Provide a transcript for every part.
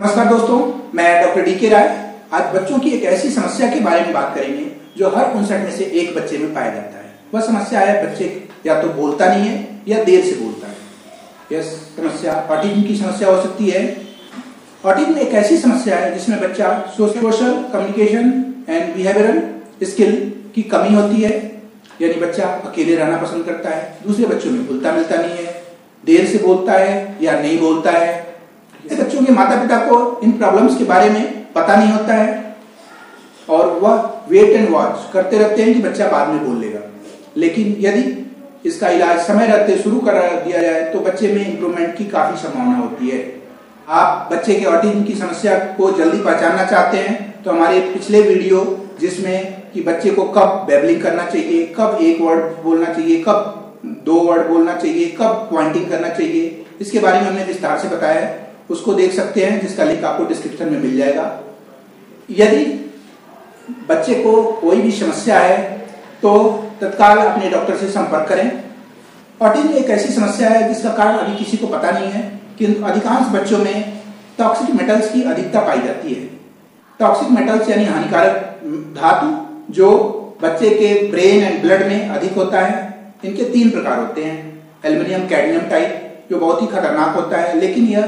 नमस्कार दोस्तों, मैं डॉक्टर डी के राय। आज बच्चों की एक ऐसी समस्या के बारे में बात करेंगे, जो हर उनसठ में से एक बच्चे में पाया जाता है। वह समस्या है, बच्चे या तो बोलता नहीं है, या देर से बोलता है। यह समस्या ऑटिज्म की समस्या हो सकती है। ऑटिज्म एक ऐसी समस्या है, जिसमें बच्चा social communication and behavioural skill की कमी होती है। यानी बच्चा अकेले रहना पसंद करता है, दूसरे बच्चों में घुलता मिलता नहीं है, देर से बोलता है या नहीं बोलता है। बच्चों के माता पिता को इन प्रॉब्लम्स के बारे में पता नहीं होता है। और वह वेट एंड वॉच करते रहते हैं कि बच्चा बाद में बोल लेगा। लेकिन यदि इसका इलाज समय रहते शुरू कर दिया जाए तो बच्चे में इंप्रूवमेंट की काफ़ी संभावना होती है। आप बच्चे के ऑटिज्म की समस्या को जल्दी पहचानना चाहते हैं तो हमारे पिछले वीडियो जिसमें कि बच्चे को कब बेबलिंग करना चाहिए, कब एक वर्ड बोलना चाहिए, कब दो वर्ड बोलना चाहिए, कब पॉइंटिंग करना चाहिए, इसके बारे में हमने विस्तार से बताया है। उसको देख सकते हैं, जिसका लिंक आपको डिस्क्रिप्शन में मिल जाएगा। यदि बच्चे को कोई भी समस्या है तो तत्काल अपने डॉक्टर से संपर्क करें। ऑटिज्म एक ऐसी समस्या है, जिसका कारण अभी किसी को पता नहीं है किंतु अधिकांश बच्चों में टॉक्सिक मेटल्स की अधिकता पाई जाती है। टॉक्सिक मेटल्स यानी हानिकारक धातु, जो बच्चे के ब्रेन एंड ब्लड में अधिक होता है। इनके तीन प्रकार होते हैं एल्यूमिनियम कैडमियम टाइप जो बहुत ही खतरनाक होता है, लेकिन यह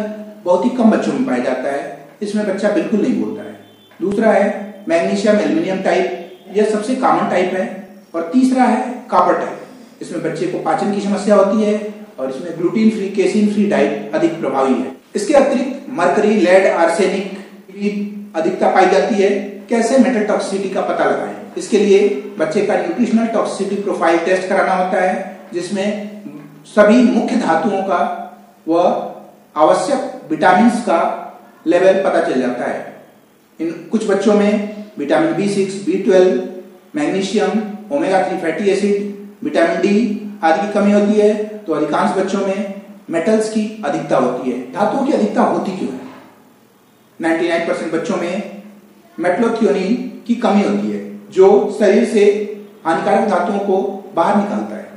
बहुत ही कम बच्चों में पाया जाता है। इसमें बच्चा बिल्कुल नहीं बोलता है। दूसरा है, मैग्नीशियम, एल्यूमिनियम टाइप, यह सबसे कॉमन टाइप है। और तीसरा है कापर टाइप इसमें बच्चे को पाचन की समस्या होती है और इसमें gluten free casein free diet अधिक प्रभावी है। इसके अतिरिक्त मरकरी लेड आर्सेनिक अधिकता पाई जाती है। कैसे मेटल टॉक्सिसिटी का पता लगाएँ? इसके लिए बच्चे का न्यूट्रिशनल टॉक्सिसिटी प्रोफ़ाइल टेस्ट कराना होता है, जिसमें सभी मुख्य धातुओं का व आवश्यक विटामिन का लेवल पता चल जाता है। इन कुछ बच्चों में vitamin B six B twelve magnesium omega three fatty acid vitamin D आदि की कमी होती है तो अधिकांश बच्चों में मेटल्स की अधिकता होती है। धातुओं की अधिकता होती क्यों है? 99 परसेंट बच्चों में मेट्लोथियोनिन की कमी होती है, जो शरीर से हानिकारक धातुओं को बाहर निकालता है।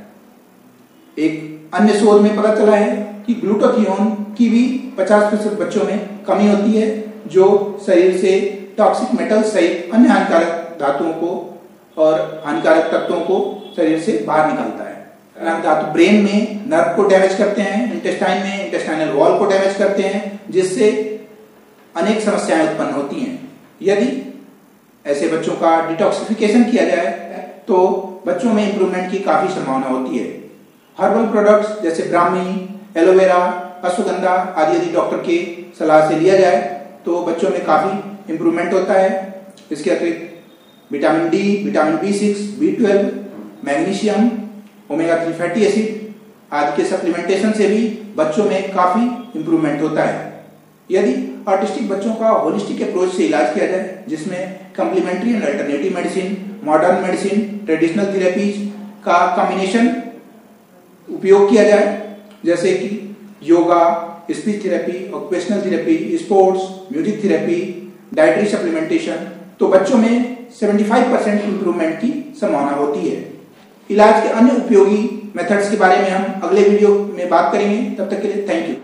एक अन्य शोध में पता चला है कि ग्लूटोथियोन की भी 50 प्रतिशत बच्चों में कमी होती है, जो शरीर से टॉक्सिक मेटल सहित अन्य हानिकारक धातुओं को और हानिकारक तत्वों को शरीर से बाहर निकालता है। धातु ब्रेन में नर्व को डैमेज करते हैं इंटेस्टाइन में इंटेस्टाइनल वॉल को डैमेज करते हैं, जिससे अनेक समस्याएँ उत्पन्न होती हैं। यदि ऐसे बच्चों का डिटॉक्सिफिकेशन किया जाए तो बच्चों में इंप्रूवमेंट की काफ़ी संभावना होती है। हर्बल प्रोडक्ट्स जैसे ब्राह्मी, एलोवेरा अश्वगंधा आदि यदि डॉक्टर के सलाह से लिया जाए तो बच्चों में काफ़ी इंप्रूवमेंट होता है। इसके अतिरिक्त vitamin D vitamin B six B twelve magnesium omega three fatty acid आदि के सप्लीमेंटेशन से भी बच्चों में काफ़ी इंप्रूवमेंट होता है। यदि ऑटिस्टिक बच्चों का होलिस्टिक अप्रोच से इलाज किया जाए, जिसमें complementary and alternative medicine modern medicine traditional therapies का कॉम्बिनेशन उपयोग किया जाए, जैसे कि yoga speech therapy occupational therapy sports music therapy dietary supplementation तो बच्चों में 75 परसेंट इंप्रूवमेंट की संभावना होती है। इलाज के अन्य उपयोगी मेथड्स के बारे में हम अगले वीडियो में बात करेंगे। तब तक के लिए थैंक यू